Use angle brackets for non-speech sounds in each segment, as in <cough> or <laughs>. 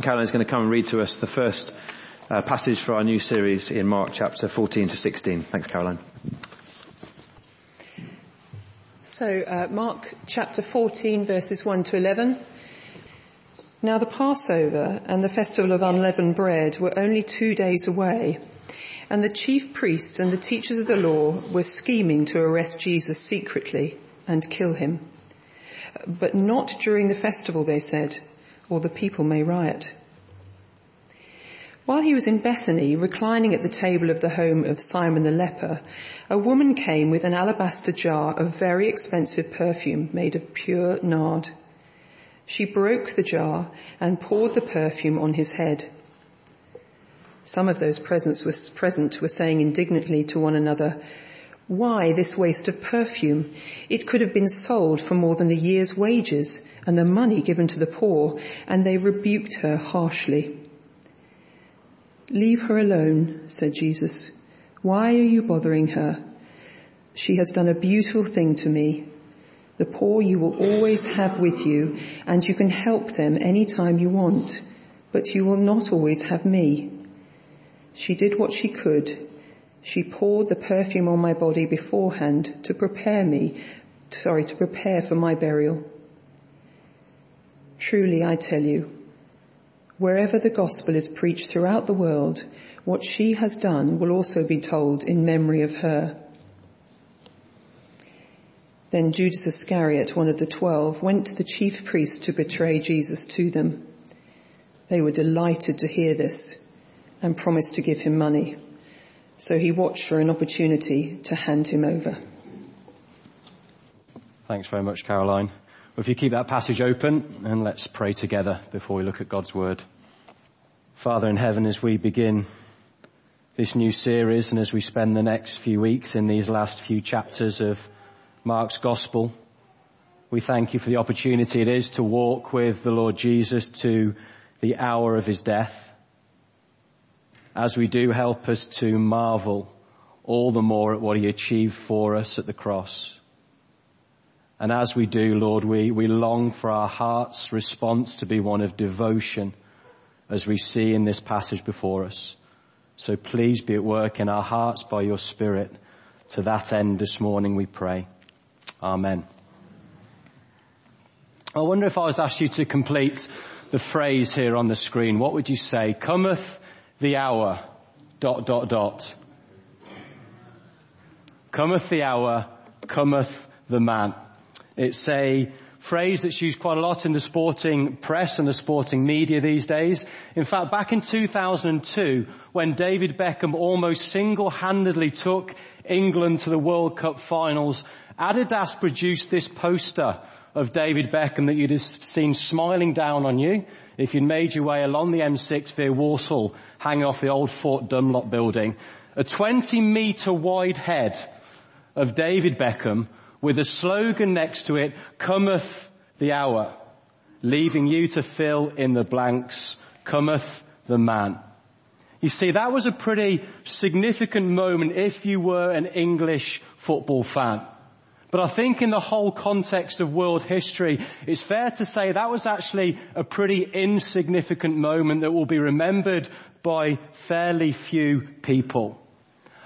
Caroline is going to come and read to us the first uh, passage for our new series in Mark chapter 14 to 16. Thanks, Caroline. So, uh, Mark chapter 14 verses 1 to 11. Now the Passover and the festival of unleavened bread were only two days away, and the chief priests and the teachers of the law were scheming to arrest Jesus secretly and kill him. But not during the festival, they said, or the people may riot. While he was in Bethany, reclining at the table of the home of Simon the leper, a woman came with an alabaster jar of very expensive perfume made of pure nard. She broke the jar and poured the perfume on his head. Some of those present were, present were saying indignantly to one another, why this waste of perfume? It could have been sold for more than a year's wages and the money given to the poor, and they rebuked her harshly. Leave her alone, said Jesus. Why are you bothering her? She has done a beautiful thing to me. The poor you will always have with you and you can help them any time you want, but you will not always have me. She did what she could. She poured the perfume on my body beforehand to prepare me, sorry, to prepare for my burial. Truly I tell you, Wherever the gospel is preached throughout the world, what she has done will also be told in memory of her. Then Judas Iscariot, one of the twelve, went to the chief priests to betray Jesus to them. They were delighted to hear this and promised to give him money. So he watched for an opportunity to hand him over. Thanks very much, Caroline. Well, if you keep that passage open and let's pray together before we look at God's Word. Father in heaven, as we begin this new series and as we spend the next few weeks in these last few chapters of Mark's Gospel, we thank you for the opportunity it is to walk with the Lord Jesus to the hour of his death. As we do, help us to marvel all the more at what he achieved for us at the cross. And as we do, Lord, we, we long for our heart's response to be one of devotion as we see in this passage before us. So please be at work in our hearts by your Spirit. To that end this morning we pray. Amen. I wonder if I was asked you to complete the phrase here on the screen, what would you say? Cometh the hour, dot, dot, dot. Cometh the hour, cometh the man. It's a phrase that's used quite a lot in the sporting press and the sporting media these days. In fact, back in 2002, when David Beckham almost single-handedly took England to the World Cup finals, Adidas produced this poster of David Beckham that you'd have seen smiling down on you if you'd made your way along the M6 via Walsall, hanging off the old Fort Dunlop building. A 20 metre wide head of David Beckham with a slogan next to it, cometh the hour, leaving you to fill in the blanks, cometh the man. You see, that was a pretty significant moment if you were an English football fan. But I think in the whole context of world history, it's fair to say that was actually a pretty insignificant moment that will be remembered by fairly few people.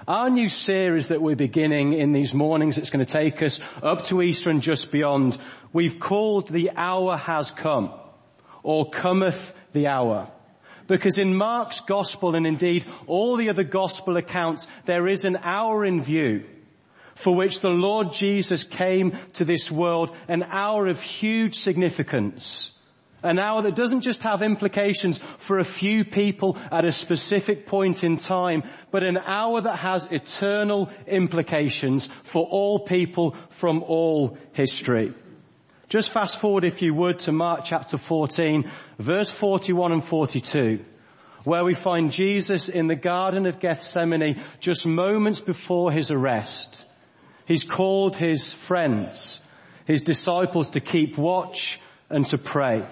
Our new series that we're beginning in these mornings, it's going to take us up to Easter and just beyond, we've called The Hour Has Come, or Cometh the Hour. Because in Mark's Gospel and indeed all the other Gospel accounts, there is an hour in view for which the Lord Jesus came to this world, an hour of huge significance. An hour that doesn't just have implications for a few people at a specific point in time, but an hour that has eternal implications for all people from all history. Just fast forward if you would to Mark chapter 14, verse 41 and 42, where we find Jesus in the Garden of Gethsemane just moments before his arrest. He's called his friends, his disciples to keep watch and to pray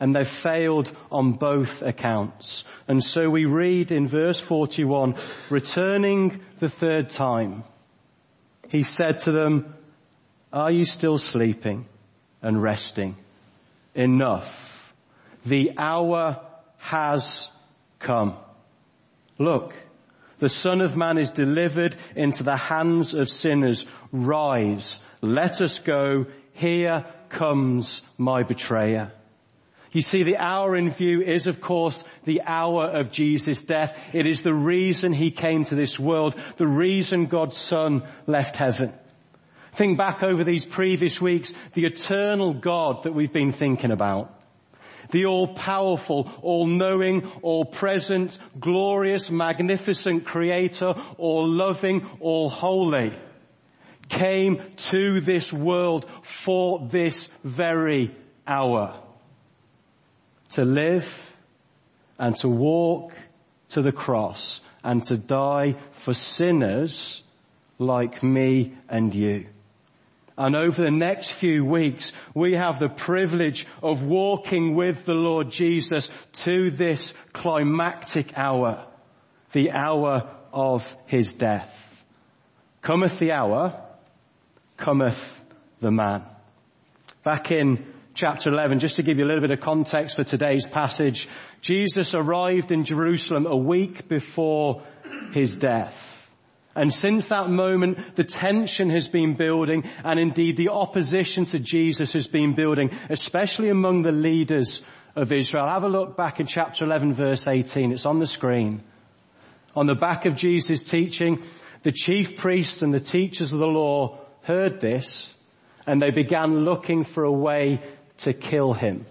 and they've failed on both accounts. And so we read in verse 41, returning the third time, he said to them, are you still sleeping and resting? Enough. the hour has come. Look, the Son of Man is delivered into the hands of sinners. Rise, let us go. Here comes my betrayer. You see, the hour in view is of course the hour of Jesus' death. It is the reason he came to this world, the reason God's Son left heaven. Think back over these previous weeks, the eternal God that we've been thinking about. The all-powerful, all-knowing, all-present, glorious, magnificent creator, all-loving, all-holy came to this world for this very hour to live and to walk to the cross and to die for sinners like me and you. And over the next few weeks, we have the privilege of walking with the Lord Jesus to this climactic hour, the hour of his death. Cometh the hour, cometh the man. Back in chapter 11, just to give you a little bit of context for today's passage, Jesus arrived in Jerusalem a week before his death. And since that moment, the tension has been building and indeed the opposition to Jesus has been building, especially among the leaders of Israel. Have a look back in chapter 11 verse 18. It's on the screen. On the back of Jesus' teaching, the chief priests and the teachers of the law heard this and they began looking for a way to kill him.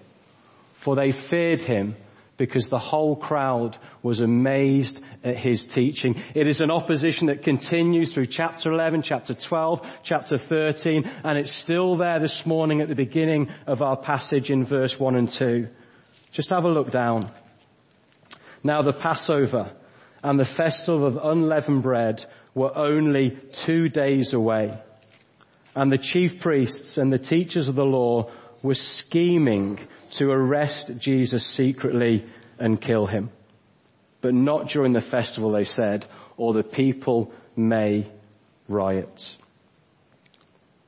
For they feared him because the whole crowd was amazed at his teaching. It is an opposition that continues through chapter 11, chapter 12, chapter 13, and it's still there this morning at the beginning of our passage in verse 1 and 2. Just have a look down. Now the Passover and the festival of unleavened bread were only two days away. And the chief priests and the teachers of the law were scheming to arrest Jesus secretly and kill him. But not during the festival, they said, or the people may riot.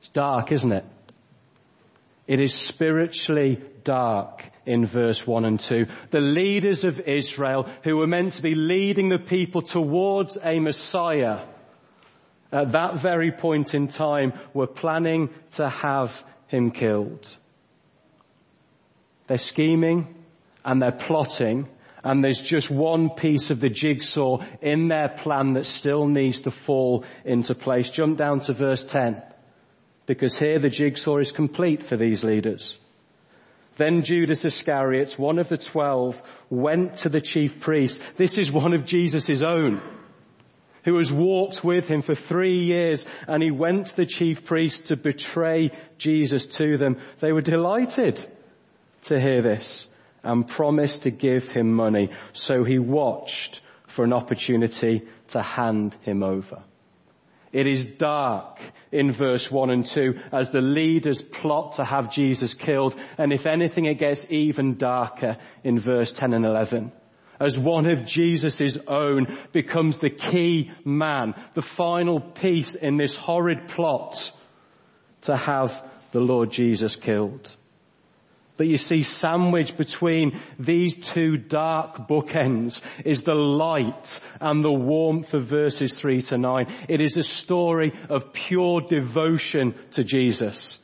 It's dark, isn't it? It is spiritually dark in verse 1 and 2. The leaders of Israel who were meant to be leading the people towards a Messiah at that very point in time were planning to have him killed. They're scheming and they're plotting and there's just one piece of the jigsaw in their plan that still needs to fall into place. Jump down to verse 10 because here the jigsaw is complete for these leaders. Then Judas Iscariot, one of the twelve, went to the chief priest. This is one of Jesus' own who has walked with him for three years and he went to the chief priest to betray Jesus to them. They were delighted to hear this and promised to give him money. So he watched for an opportunity to hand him over. It is dark in verse 1 and 2 as the leaders plot to have Jesus killed. And if anything, it gets even darker in verse 10 and 11. As one of Jesus' own becomes the key man, the final piece in this horrid plot to have the Lord Jesus killed. But you see, sandwiched between these two dark bookends is the light and the warmth of verses 3 to 9. It is a story of pure devotion to Jesus.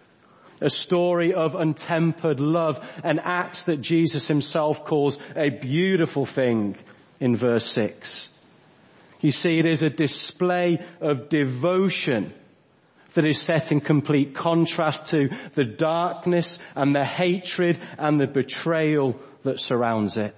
A story of untempered love, an act that Jesus himself calls a beautiful thing in verse 6. You see, it is a display of devotion that is set in complete contrast to the darkness and the hatred and the betrayal that surrounds it.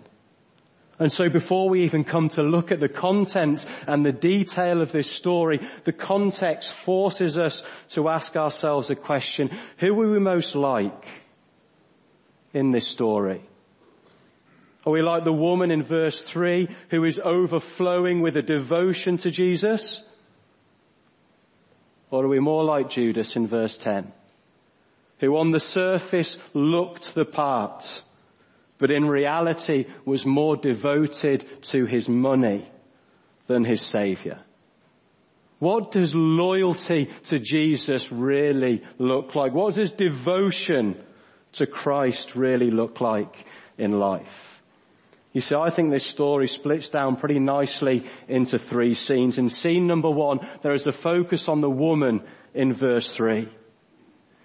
And so before we even come to look at the content and the detail of this story, the context forces us to ask ourselves a question. Who are we most like in this story? Are we like the woman in verse 3 who is overflowing with a devotion to Jesus? Or are we more like Judas in verse 10, who on the surface looked the part, but in reality was more devoted to his money than his savior? What does loyalty to Jesus really look like? What does devotion to Christ really look like? in life. You see, I think this story splits down pretty nicely into three scenes. In scene number one, there is a focus on the woman in verse three.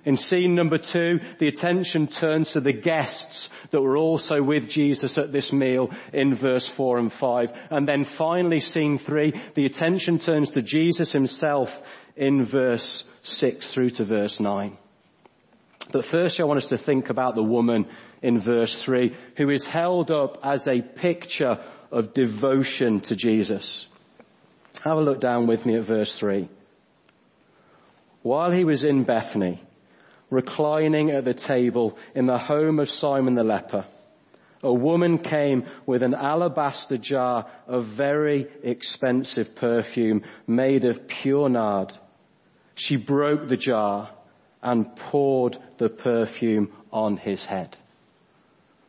In scene number two, the attention turns to the guests that were also with Jesus at this meal in verse four and five. And then finally, scene three, the attention turns to Jesus himself in verse six through to verse nine. But first I want us to think about the woman in verse three who is held up as a picture of devotion to Jesus. Have a look down with me at verse three. While he was in Bethany, reclining at the table in the home of Simon the leper, a woman came with an alabaster jar of very expensive perfume made of pure nard. She broke the jar and poured the perfume on his head.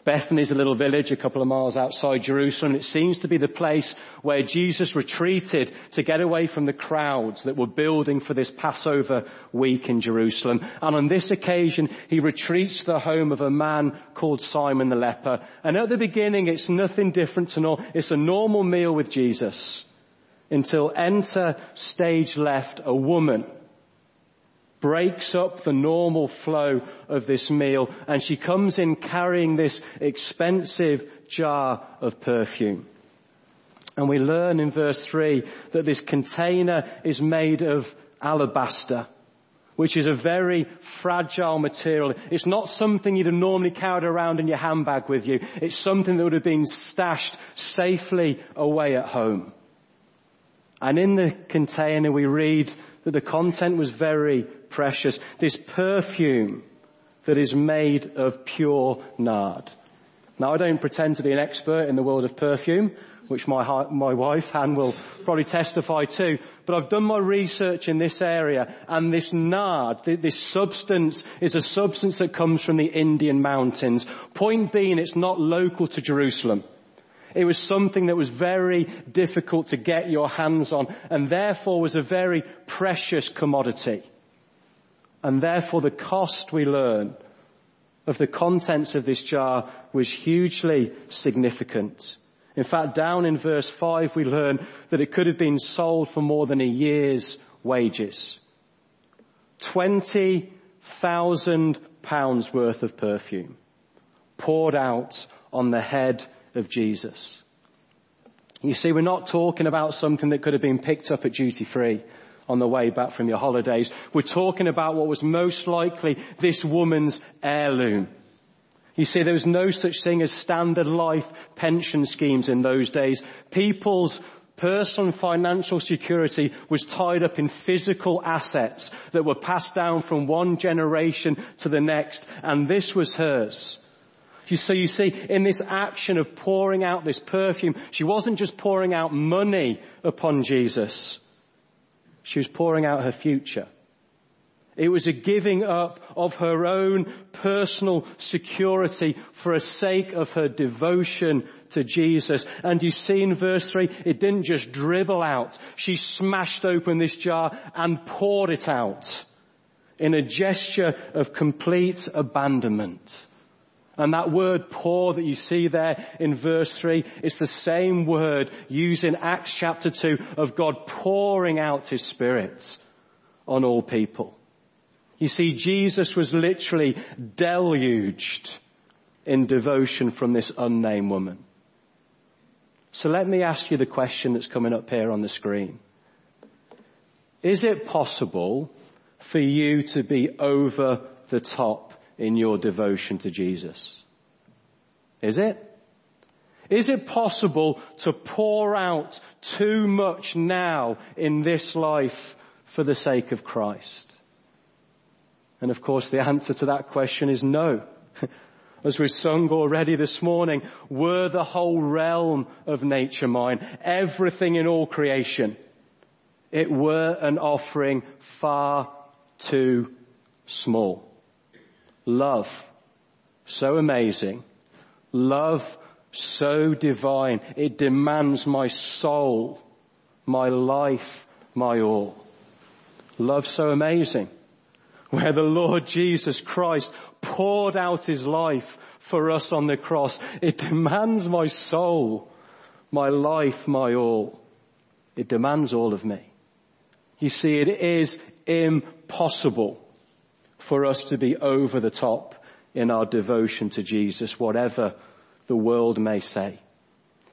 Bethany is a little village a couple of miles outside Jerusalem. It seems to be the place where Jesus retreated to get away from the crowds that were building for this Passover week in Jerusalem. And on this occasion, he retreats to the home of a man called Simon the leper. And at the beginning, it's nothing different to normal. It's a normal meal with Jesus until enter stage left a woman breaks up the normal flow of this meal and she comes in carrying this expensive jar of perfume. And we learn in verse three that this container is made of alabaster, which is a very fragile material. It's not something you'd have normally carried around in your handbag with you. It's something that would have been stashed safely away at home. And in the container we read that the content was very precious. This perfume that is made of pure nard. Now I don't pretend to be an expert in the world of perfume, which my, my wife, Anne, will probably testify to, but I've done my research in this area and this nard, this substance is a substance that comes from the Indian mountains. Point being, it's not local to Jerusalem. It was something that was very difficult to get your hands on and therefore was a very precious commodity. And therefore the cost we learn of the contents of this jar was hugely significant. In fact, down in verse 5 we learn that it could have been sold for more than a year's wages. 20,000 pounds worth of perfume poured out on the head of Jesus. You see, we're not talking about something that could have been picked up at duty free on the way back from your holidays. We're talking about what was most likely this woman's heirloom. You see, there was no such thing as standard life pension schemes in those days. People's personal financial security was tied up in physical assets that were passed down from one generation to the next, and this was hers. So you see, in this action of pouring out this perfume, she wasn't just pouring out money upon Jesus. She was pouring out her future. It was a giving up of her own personal security for a sake of her devotion to Jesus. And you see in verse 3, it didn't just dribble out. She smashed open this jar and poured it out in a gesture of complete abandonment. And that word pour that you see there in verse 3 is the same word used in Acts chapter 2 of God pouring out His Spirit on all people. You see, Jesus was literally deluged in devotion from this unnamed woman. So let me ask you the question that's coming up here on the screen. Is it possible for you to be over the top in your devotion to Jesus? Is it? Is it possible to pour out too much now in this life for the sake of Christ? And of course the answer to that question is no. <laughs> As we sung already this morning, were the whole realm of nature mine, everything in all creation, it were an offering far too small. Love, so amazing. Love, so divine. It demands my soul, my life, my all. Love so amazing. Where the Lord Jesus Christ poured out his life for us on the cross. It demands my soul, my life, my all. It demands all of me. You see, it is impossible for us to be over the top in our devotion to Jesus, whatever the world may say.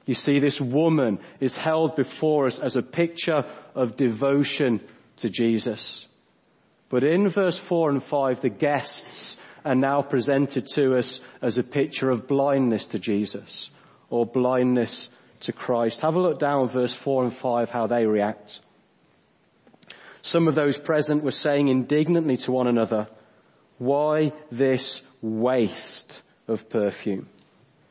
You see, this woman is held before us as a picture of devotion to Jesus. But in verse 4 and 5, the guests are now presented to us as a picture of blindness to Jesus or blindness to Christ. Have a look down verse 4 and 5 how they react. Some of those present were saying indignantly to one another, why this waste of perfume?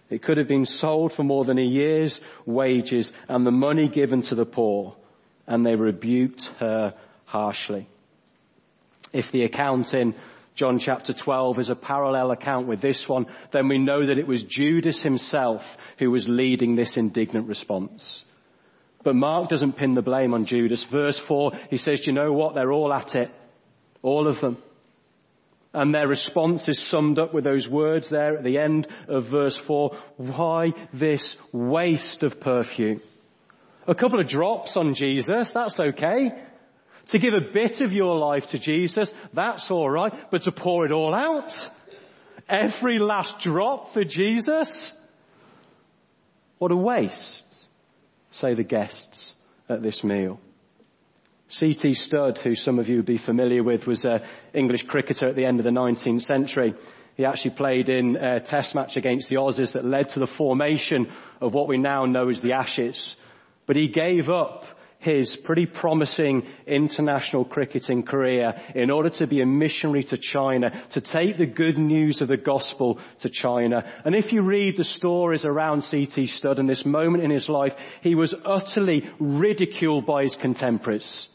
It could have been sold for more than a year's wages and the money given to the poor, and they rebuked her harshly. If the account in John chapter 12 is a parallel account with this one, then we know that it was Judas himself who was leading this indignant response. But Mark doesn't pin the blame on Judas. Verse 4, he says, "Do you know what? They're all at it. All of them. And their response is summed up with those words there at the end of verse 4. Why this waste of perfume? A couple of drops on Jesus, that's okay. To give a bit of your life to Jesus, that's alright. But to pour it all out, every last drop for Jesus, what a waste, say the guests at this meal. C.T. Studd, who some of you would be familiar with, was an English cricketer at the end of the 19th century. He actually played in a test match against the Aussies that led to the formation of what we now know as the Ashes. But he gave up his pretty promising international cricketing career in order to be a missionary to China, to take the good news of the gospel to China. And if you read the stories around C.T. Studd and this moment in his life, he was utterly ridiculed by his contemporaries.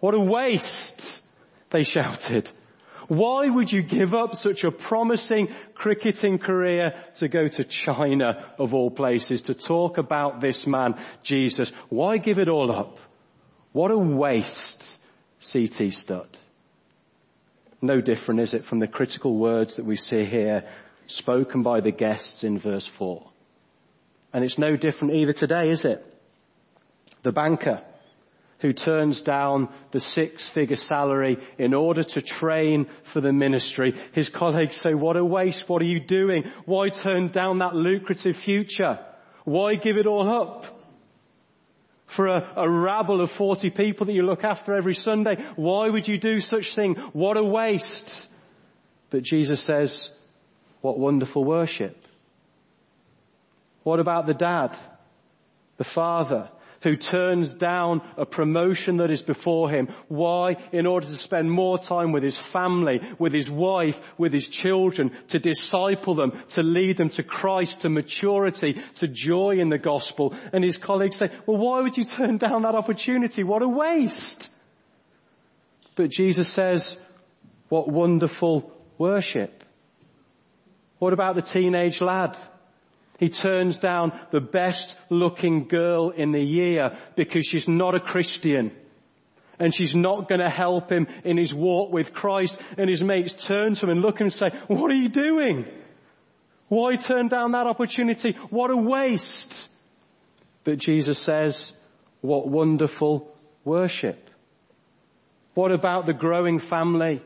What a waste, they shouted. Why would you give up such a promising cricketing career to go to China of all places to talk about this man, Jesus? Why give it all up? What a waste, C.T. Studd. No different is it from the critical words that we see here spoken by the guests in verse 4. And it's no different either today, is it? The banker who turns down the six figure salary in order to train for the ministry. His colleagues say, what a waste. What are you doing? Why turn down that lucrative future? Why give it all up? For a, a rabble of 40 people that you look after every Sunday, why would you do such thing? What a waste. But Jesus says, what wonderful worship. What about the dad? The father? Who turns down a promotion that is before him. Why? In order to spend more time with his family, with his wife, with his children, to disciple them, to lead them to Christ, to maturity, to joy in the gospel. And his colleagues say, well, why would you turn down that opportunity? What a waste. But Jesus says, what wonderful worship. What about the teenage lad? He turns down the best looking girl in the year because she's not a Christian. And she's not going to help him in his walk with Christ. And his mates turn to him and look and say, what are you doing? Why turn down that opportunity? What a waste. But Jesus says, what wonderful worship. What about the growing family?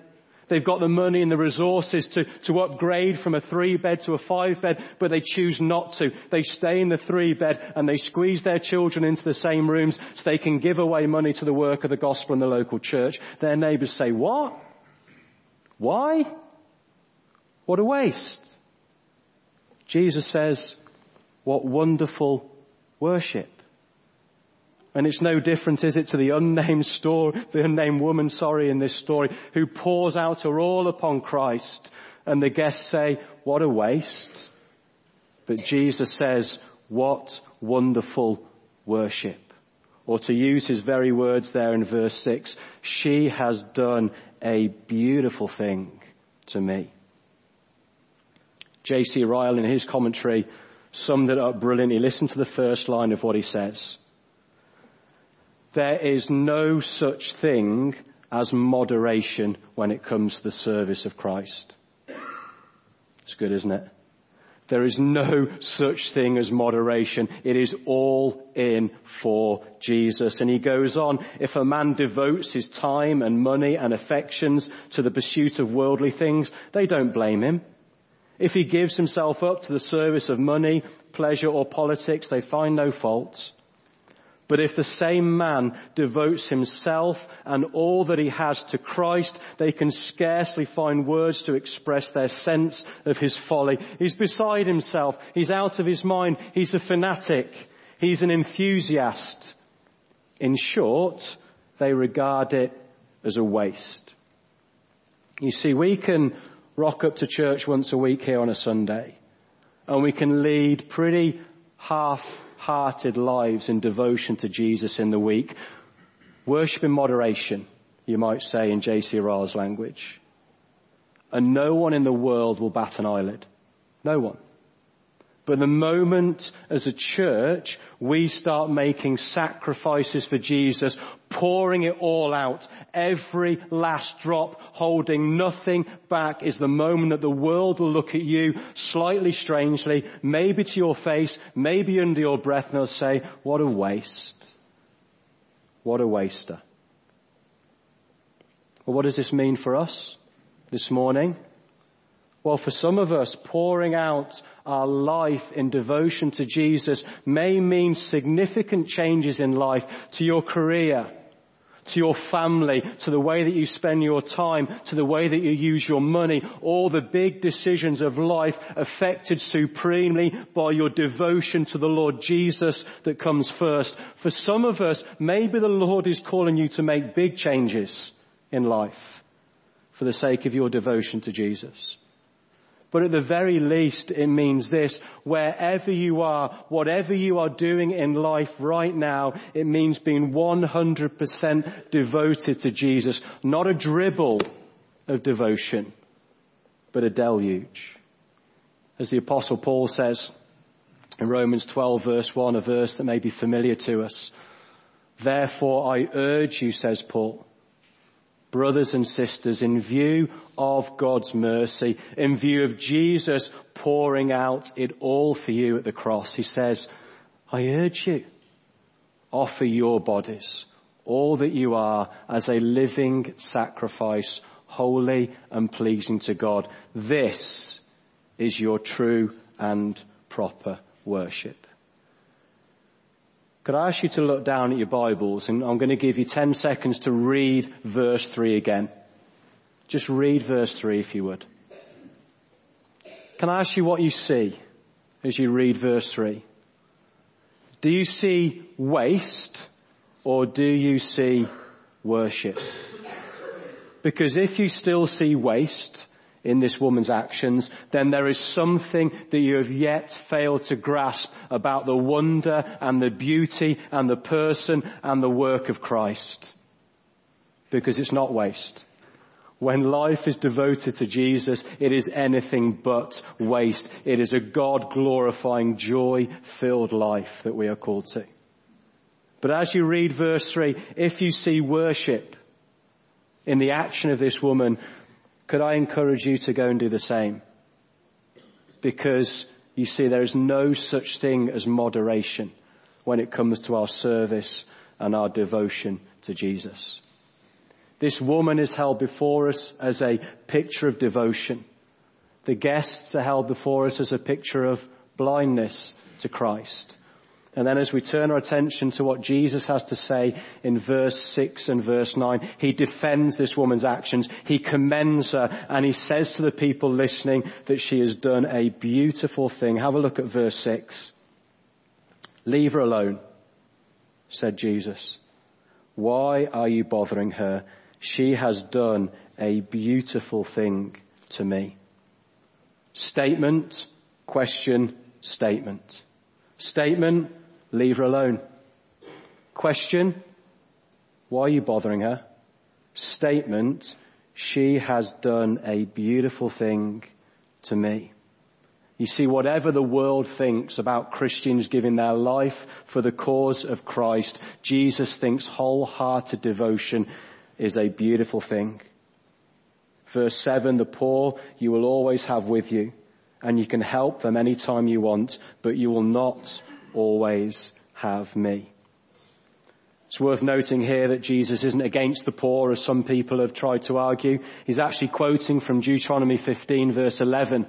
They've got the money and the resources to, to upgrade from a three bed to a five bed, but they choose not to. They stay in the three bed and they squeeze their children into the same rooms so they can give away money to the work of the gospel in the local church. Their neighbors say, what? Why? What a waste. Jesus says, what wonderful worship. And it's no different, is it, to the unnamed story, the unnamed woman, sorry, in this story, who pours out her all upon Christ. And the guests say, what a waste. But Jesus says, what wonderful worship. Or to use his very words there in verse six, she has done a beautiful thing to me. J.C. Ryle in his commentary summed it up brilliantly. Listen to the first line of what he says. There is no such thing as moderation when it comes to the service of Christ. It's good, isn't it? There is no such thing as moderation. It is all in for Jesus. And he goes on, if a man devotes his time and money and affections to the pursuit of worldly things, they don't blame him. If he gives himself up to the service of money, pleasure or politics, they find no fault. But if the same man devotes himself and all that he has to Christ, they can scarcely find words to express their sense of his folly. He's beside himself. He's out of his mind. He's a fanatic. He's an enthusiast. In short, they regard it as a waste. You see, we can rock up to church once a week here on a Sunday and we can lead pretty half hearted lives in devotion to Jesus in the week. Worship in moderation, you might say in J.C. Ryle's language. And no one in the world will bat an eyelid. No one. But the moment as a church we start making sacrifices for Jesus, pouring it all out, every last drop, holding nothing back is the moment that the world will look at you slightly strangely, maybe to your face, maybe under your breath and they'll say, what a waste. What a waster. Well, what does this mean for us this morning? Well, for some of us, pouring out our life in devotion to Jesus may mean significant changes in life to your career, to your family, to the way that you spend your time, to the way that you use your money, all the big decisions of life affected supremely by your devotion to the Lord Jesus that comes first. For some of us, maybe the Lord is calling you to make big changes in life for the sake of your devotion to Jesus. But at the very least, it means this, wherever you are, whatever you are doing in life right now, it means being 100% devoted to Jesus. Not a dribble of devotion, but a deluge. As the apostle Paul says in Romans 12 verse 1, a verse that may be familiar to us. Therefore I urge you, says Paul, brothers and sisters, in view of God's mercy, in view of Jesus pouring out it all for you at the cross, he says, I urge you, offer your bodies, all that you are, as a living sacrifice, holy and pleasing to God. This is your true and proper worship. Could I ask you to look down at your Bibles and I'm going to give you 10 seconds to read verse 3 again. Just read verse 3 if you would. Can I ask you what you see as you read verse 3? Do you see waste or do you see worship? Because if you still see waste, in this woman's actions, then there is something that you have yet failed to grasp about the wonder and the beauty and the person and the work of Christ. Because it's not waste. When life is devoted to Jesus, it is anything but waste. It is a God glorifying, joy filled life that we are called to. But as you read verse three, if you see worship in the action of this woman, could I encourage you to go and do the same? Because you see, there is no such thing as moderation when it comes to our service and our devotion to Jesus. This woman is held before us as a picture of devotion. The guests are held before us as a picture of blindness to Christ. And then as we turn our attention to what Jesus has to say in verse 6 and verse 9, he defends this woman's actions, he commends her, and he says to the people listening that she has done a beautiful thing. Have a look at verse 6. Leave her alone, said Jesus. Why are you bothering her? She has done a beautiful thing to me. Statement, question, statement. Statement, leave her alone. Question, why are you bothering her? Statement, she has done a beautiful thing to me. You see, whatever the world thinks about Christians giving their life for the cause of Christ, Jesus thinks wholehearted devotion is a beautiful thing. Verse 7, the poor you will always have with you, and you can help them anytime you want, but you will not always have me. It's worth noting here that Jesus isn't against the poor as some people have tried to argue. He's actually quoting from Deuteronomy 15 verse 11,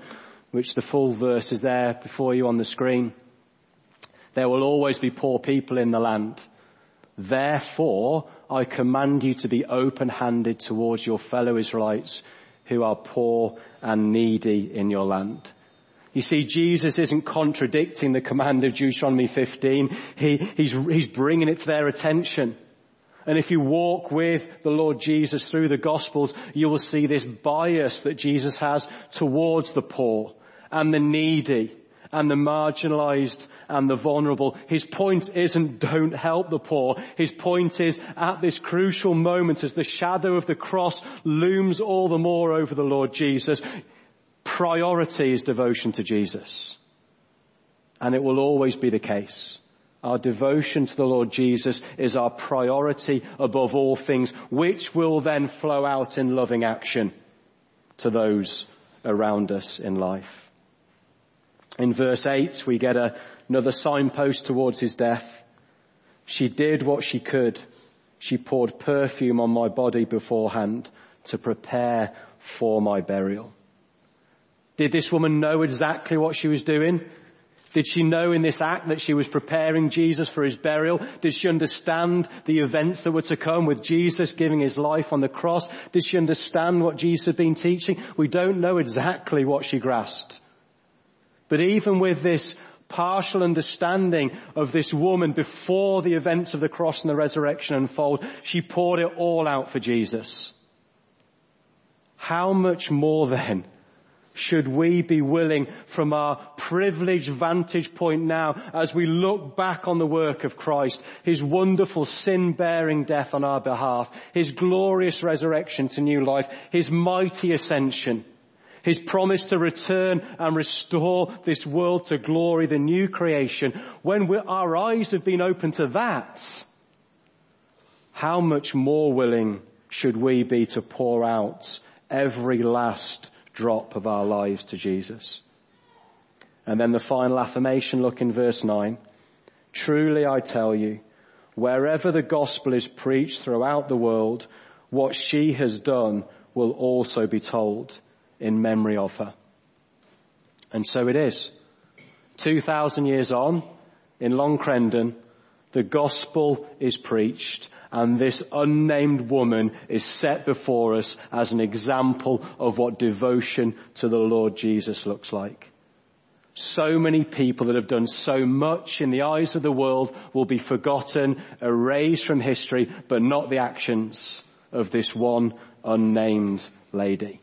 which the full verse is there before you on the screen. There will always be poor people in the land. Therefore, I command you to be open-handed towards your fellow Israelites who are poor and needy in your land. You see, Jesus isn't contradicting the command of Deuteronomy 15. He, he's, he's bringing it to their attention. And if you walk with the Lord Jesus through the Gospels, you will see this bias that Jesus has towards the poor and the needy and the marginalized and the vulnerable. His point isn't don't help the poor. His point is at this crucial moment as the shadow of the cross looms all the more over the Lord Jesus, priority is devotion to Jesus. And it will always be the case. Our devotion to the Lord Jesus is our priority above all things, which will then flow out in loving action to those around us in life. In verse 8, we get a, another signpost towards his death. She did what she could. She poured perfume on my body beforehand to prepare for my burial. Did this woman know exactly what she was doing? Did she know in this act that she was preparing Jesus for his burial? Did she understand the events that were to come with Jesus giving his life on the cross? Did she understand what Jesus had been teaching? We don't know exactly what she grasped. But even with this partial understanding of this woman before the events of the cross and the resurrection unfold, she poured it all out for Jesus. How much more then should we be willing from our privileged vantage point now as we look back on the work of Christ, His wonderful sin-bearing death on our behalf, His glorious resurrection to new life, His mighty ascension, His promise to return and restore this world to glory, the new creation, when our eyes have been opened to that, how much more willing should we be to pour out every last drop of our lives to Jesus. And then the final affirmation, look in verse 9. Truly I tell you, wherever the gospel is preached throughout the world, what she has done will also be told in memory of her. And so it is. 2,000 years on, in Long Crendon, the gospel is preached and this unnamed woman is set before us as an example of what devotion to the Lord Jesus looks like. So many people that have done so much in the eyes of the world will be forgotten, erased from history, but not the actions of this one unnamed lady.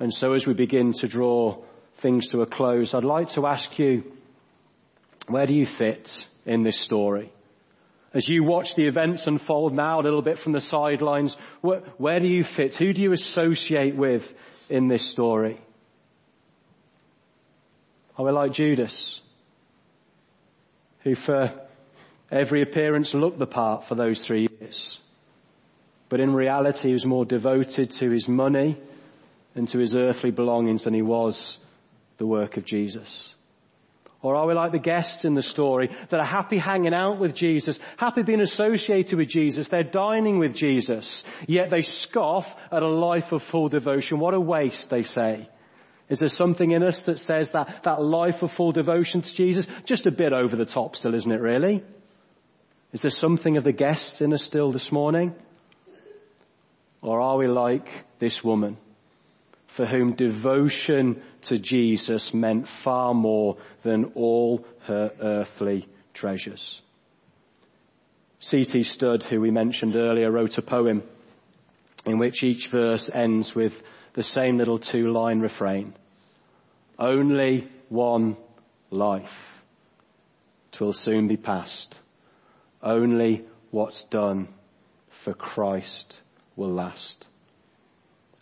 And so as we begin to draw things to a close, I'd like to ask you, where do you fit in this story? As you watch the events unfold now a little bit from the sidelines, where, where do you fit? Who do you associate with in this story? Are we like Judas, who for every appearance looked the part for those three years, but in reality was more devoted to his money and to his earthly belongings than he was the work of Jesus? Or are we like the guests in the story that are happy hanging out with Jesus, happy being associated with Jesus, they're dining with Jesus, yet they scoff at a life of full devotion. What a waste, they say. Is there something in us that says that, that life of full devotion to Jesus, just a bit over the top still, isn't it really? Is there something of the guests in us still this morning? Or are we like this woman? For whom devotion to Jesus meant far more than all her earthly treasures. C.T. Studd, who we mentioned earlier, wrote a poem in which each verse ends with the same little two line refrain. Only one life. Twill soon be past. Only what's done for Christ will last.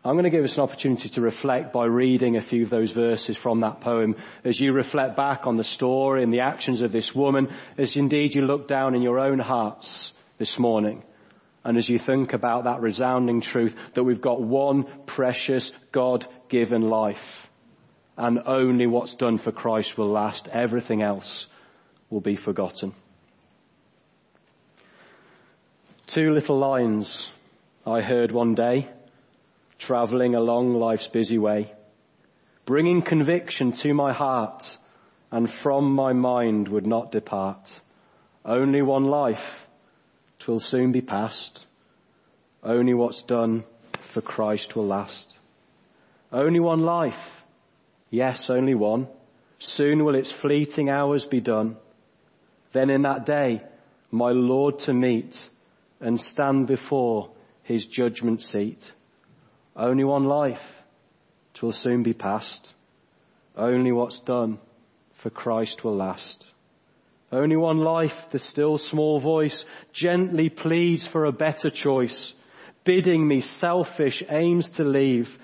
I'm going to give us an opportunity to reflect by reading a few of those verses from that poem as you reflect back on the story and the actions of this woman, as indeed you look down in your own hearts this morning. And as you think about that resounding truth that we've got one precious God-given life and only what's done for Christ will last. Everything else will be forgotten. Two little lines I heard one day, travelling along life's busy way, bringing conviction to my heart and from my mind would not depart. Only one life, twill soon be past. Only what's done for Christ will last. Only one life, yes, only one. Soon will its fleeting hours be done. Then in that day, my Lord to meet and stand before his judgment seat. Only one life, twill soon be past. Only what's done for Christ will last. Only one life, the still small voice gently pleads for a better choice, bidding me selfish aims to leave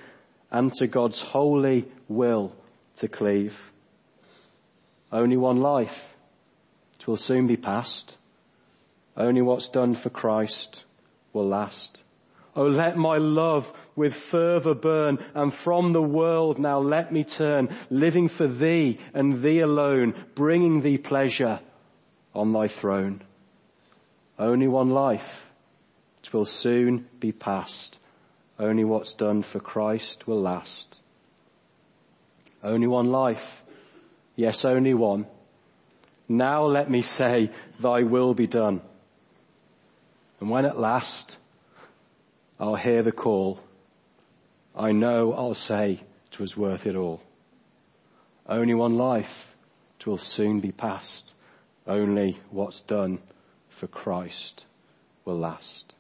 and to God's holy will to cleave. Only one life, twill soon be past. Only what's done for Christ will last. Oh, let my love with fervor burn and from the world now let me turn, living for thee and thee alone, bringing thee pleasure on thy throne. Only one life, twill soon be past. Only what's done for Christ will last. Only one life, yes, only one. Now let me say, thy will be done. And when at last I'll hear the call. I know I'll say 'twas worth it all. Only one life, 'twill soon be past. Only what's done for Christ will last.